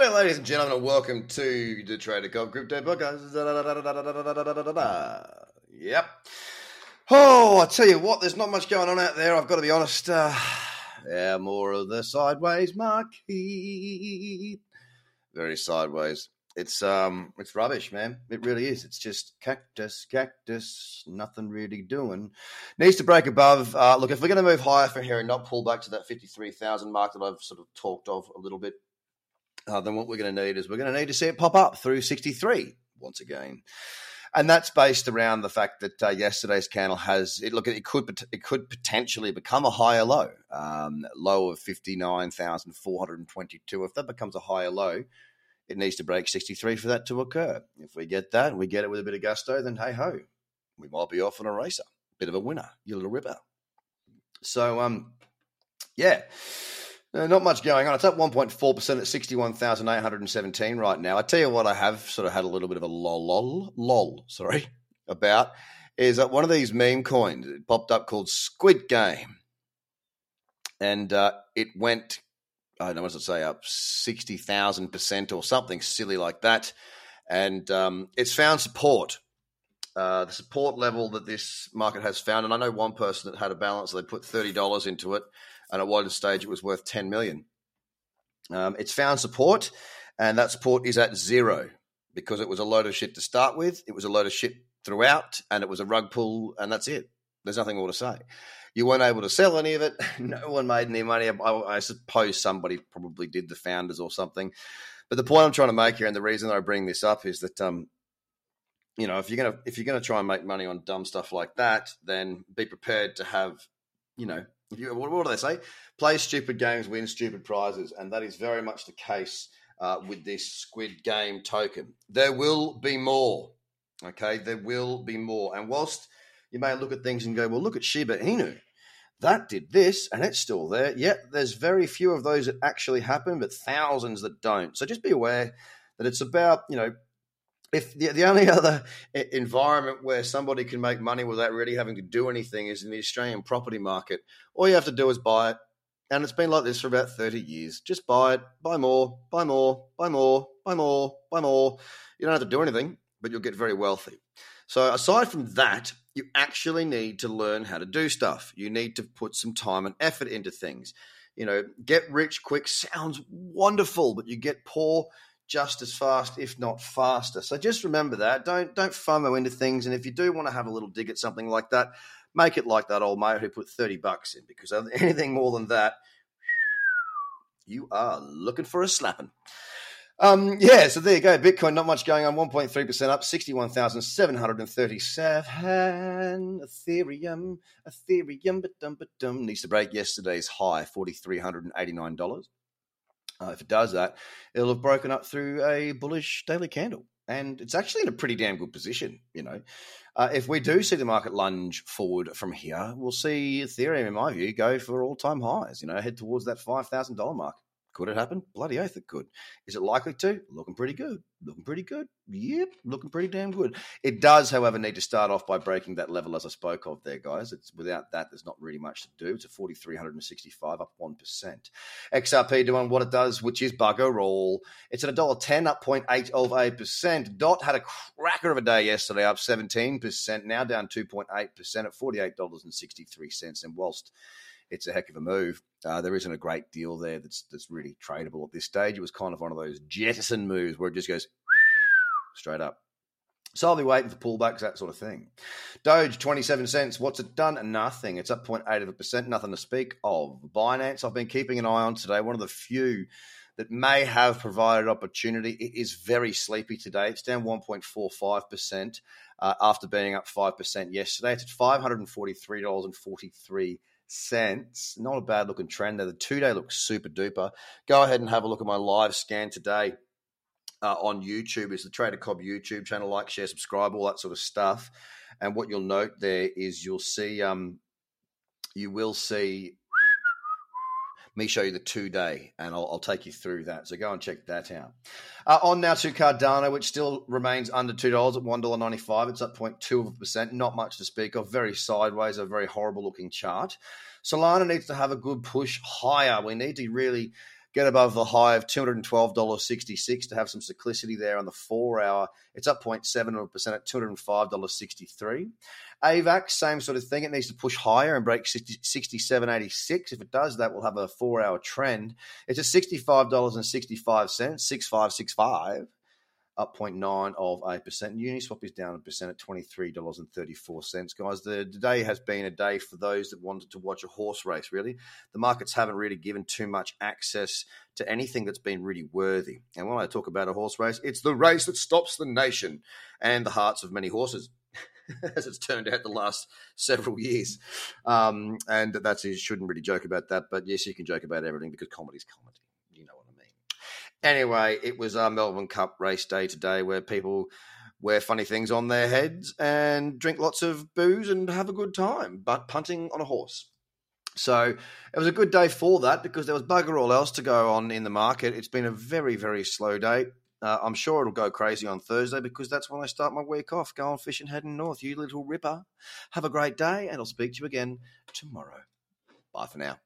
G'day, ladies and gentlemen, and welcome to the Trader Cobb Crypto Podcast. Yep. Oh, I tell you what, there's not much going on out there. I've got to be honest. Uh, yeah, more of the sideways market. Very sideways. It's um, it's rubbish, man. It really is. It's just cactus, cactus, nothing really doing. Needs to break above. Uh, look, if we're going to move higher from here and not pull back to that fifty-three thousand mark that I've sort of talked of a little bit, uh, then what we're going to need is we're going to need to see it pop up through sixty-three once again, and that's based around the fact that uh, yesterday's candle has it. Look, it could it could potentially become a higher low, um, low of fifty-nine thousand four hundred and twenty-two. If that becomes a higher low it needs to break 63 for that to occur. If we get that, we get it with a bit of gusto, then hey ho, we might be off on a racer. Bit of a winner, you little ripper. So, um, yeah, uh, not much going on. It's up 1.4% at 61,817 right now. I tell you what, I have sort of had a little bit of a lol, lol, lol sorry, about is that one of these meme coins it popped up called Squid Game. And uh, it went I don't know, what does it say, up 60,000% or something silly like that. And um, it's found support. Uh, the support level that this market has found, and I know one person that had a balance, they put $30 into it, and at one stage it was worth 10 million. Um, it's found support, and that support is at zero because it was a load of shit to start with. It was a load of shit throughout, and it was a rug pull, and that's it. There's nothing more to say. You weren't able to sell any of it. No one made any money. I, I suppose somebody probably did, the founders or something. But the point I'm trying to make here, and the reason I bring this up, is that um, you know, if you're gonna if you're gonna try and make money on dumb stuff like that, then be prepared to have, you know, you, what, what do they say? Play stupid games, win stupid prizes, and that is very much the case uh, with this Squid Game token. There will be more. Okay, there will be more, and whilst you may look at things and go, well, look at Shiba Inu. That did this and it's still there. Yet there's very few of those that actually happen, but thousands that don't. So just be aware that it's about, you know, if the, the only other environment where somebody can make money without really having to do anything is in the Australian property market, all you have to do is buy it. And it's been like this for about 30 years. Just buy it, buy more, buy more, buy more, buy more, buy more. You don't have to do anything, but you'll get very wealthy. So aside from that, you actually need to learn how to do stuff. You need to put some time and effort into things. You know, get rich quick sounds wonderful, but you get poor just as fast, if not faster. So just remember that. Don't don't FOMO into things. And if you do want to have a little dig at something like that, make it like that old mate who put 30 bucks in, because anything more than that, you are looking for a slapping. Um, yeah, so there you go. Bitcoin, not much going on. 1.3% up, 61,737. Ethereum, Ethereum, but dum, but dum, needs to break yesterday's high, $4,389. Uh, if it does that, it'll have broken up through a bullish daily candle. And it's actually in a pretty damn good position, you know. Uh, if we do see the market lunge forward from here, we'll see Ethereum, in my view, go for all time highs, you know, head towards that $5,000 mark. Could it happen? Bloody oath it could. Is it likely to? Looking pretty good. Looking pretty good. Yep, looking pretty damn good. It does, however, need to start off by breaking that level as I spoke of there, guys. It's without that, there's not really much to do. It's a 4,365 up 1%. XRP doing what it does, which is bugger all. It's at $1.10 up 0.8 of a percent. Dot had a cracker of a day yesterday, up 17%, now down 2.8% at $48.63. And whilst it's a heck of a move. Uh, there isn't a great deal there that's that's really tradable at this stage. It was kind of one of those jettison moves where it just goes straight up. So I'll be waiting for pullbacks, that sort of thing. Doge, 27 cents. What's it done? Nothing. It's up 0.8 of a percent. Nothing to speak of. Binance, I've been keeping an eye on today. One of the few that may have provided opportunity. It is very sleepy today. It's down 1.45% uh, after being up 5% yesterday. It's at $543.43 cents. Not a bad looking trend there. The two day looks super duper. Go ahead and have a look at my live scan today uh, on YouTube. It's the Trader Cobb YouTube channel. Like, share, subscribe, all that sort of stuff. And what you'll note there is you'll see, um, you will see me show you the two day, and I'll, I'll, take you through that. So go and check that out. Uh, on now to Cardano, which still remains under two dollars at one dollar ninety five. It's up 0.2 of a percent. Not much to speak of. Very sideways, a very horrible looking chart. Solana needs to have a good push higher. We need to really get above the high of $212.66 to have some cyclicity there on the four hour. It's up 0.7% at $205.63. AVAX, same sort of thing. It needs to push higher and break 60, 67.86. If it does that, we'll have a four hour trend. It's at $65.65, 6565 up 0.9 of a percent. Uniswap is down a percent at $23.34. Guys, the, day has been a day for those that wanted to watch a horse race, really. The markets haven't really given too much access to anything that's been really worthy. And when I talk about a horse race, it's the race that stops the nation and the hearts of many horses. as it's turned out the last several years. Um, and that's you shouldn't really joke about that, but yes, you can joke about everything because comedy's comedy. You know what I mean. Anyway, it was our Melbourne Cup race day today where people wear funny things on their heads and drink lots of booze and have a good time, but punting on a horse. So it was a good day for that because there was bugger all else to go on in the market. It's been a very, very slow day. Uh, I'm sure it'll go crazy on Thursday because that's when I start my week off, going fishing, heading north. You little ripper. Have a great day, and I'll speak to you again tomorrow. Bye for now.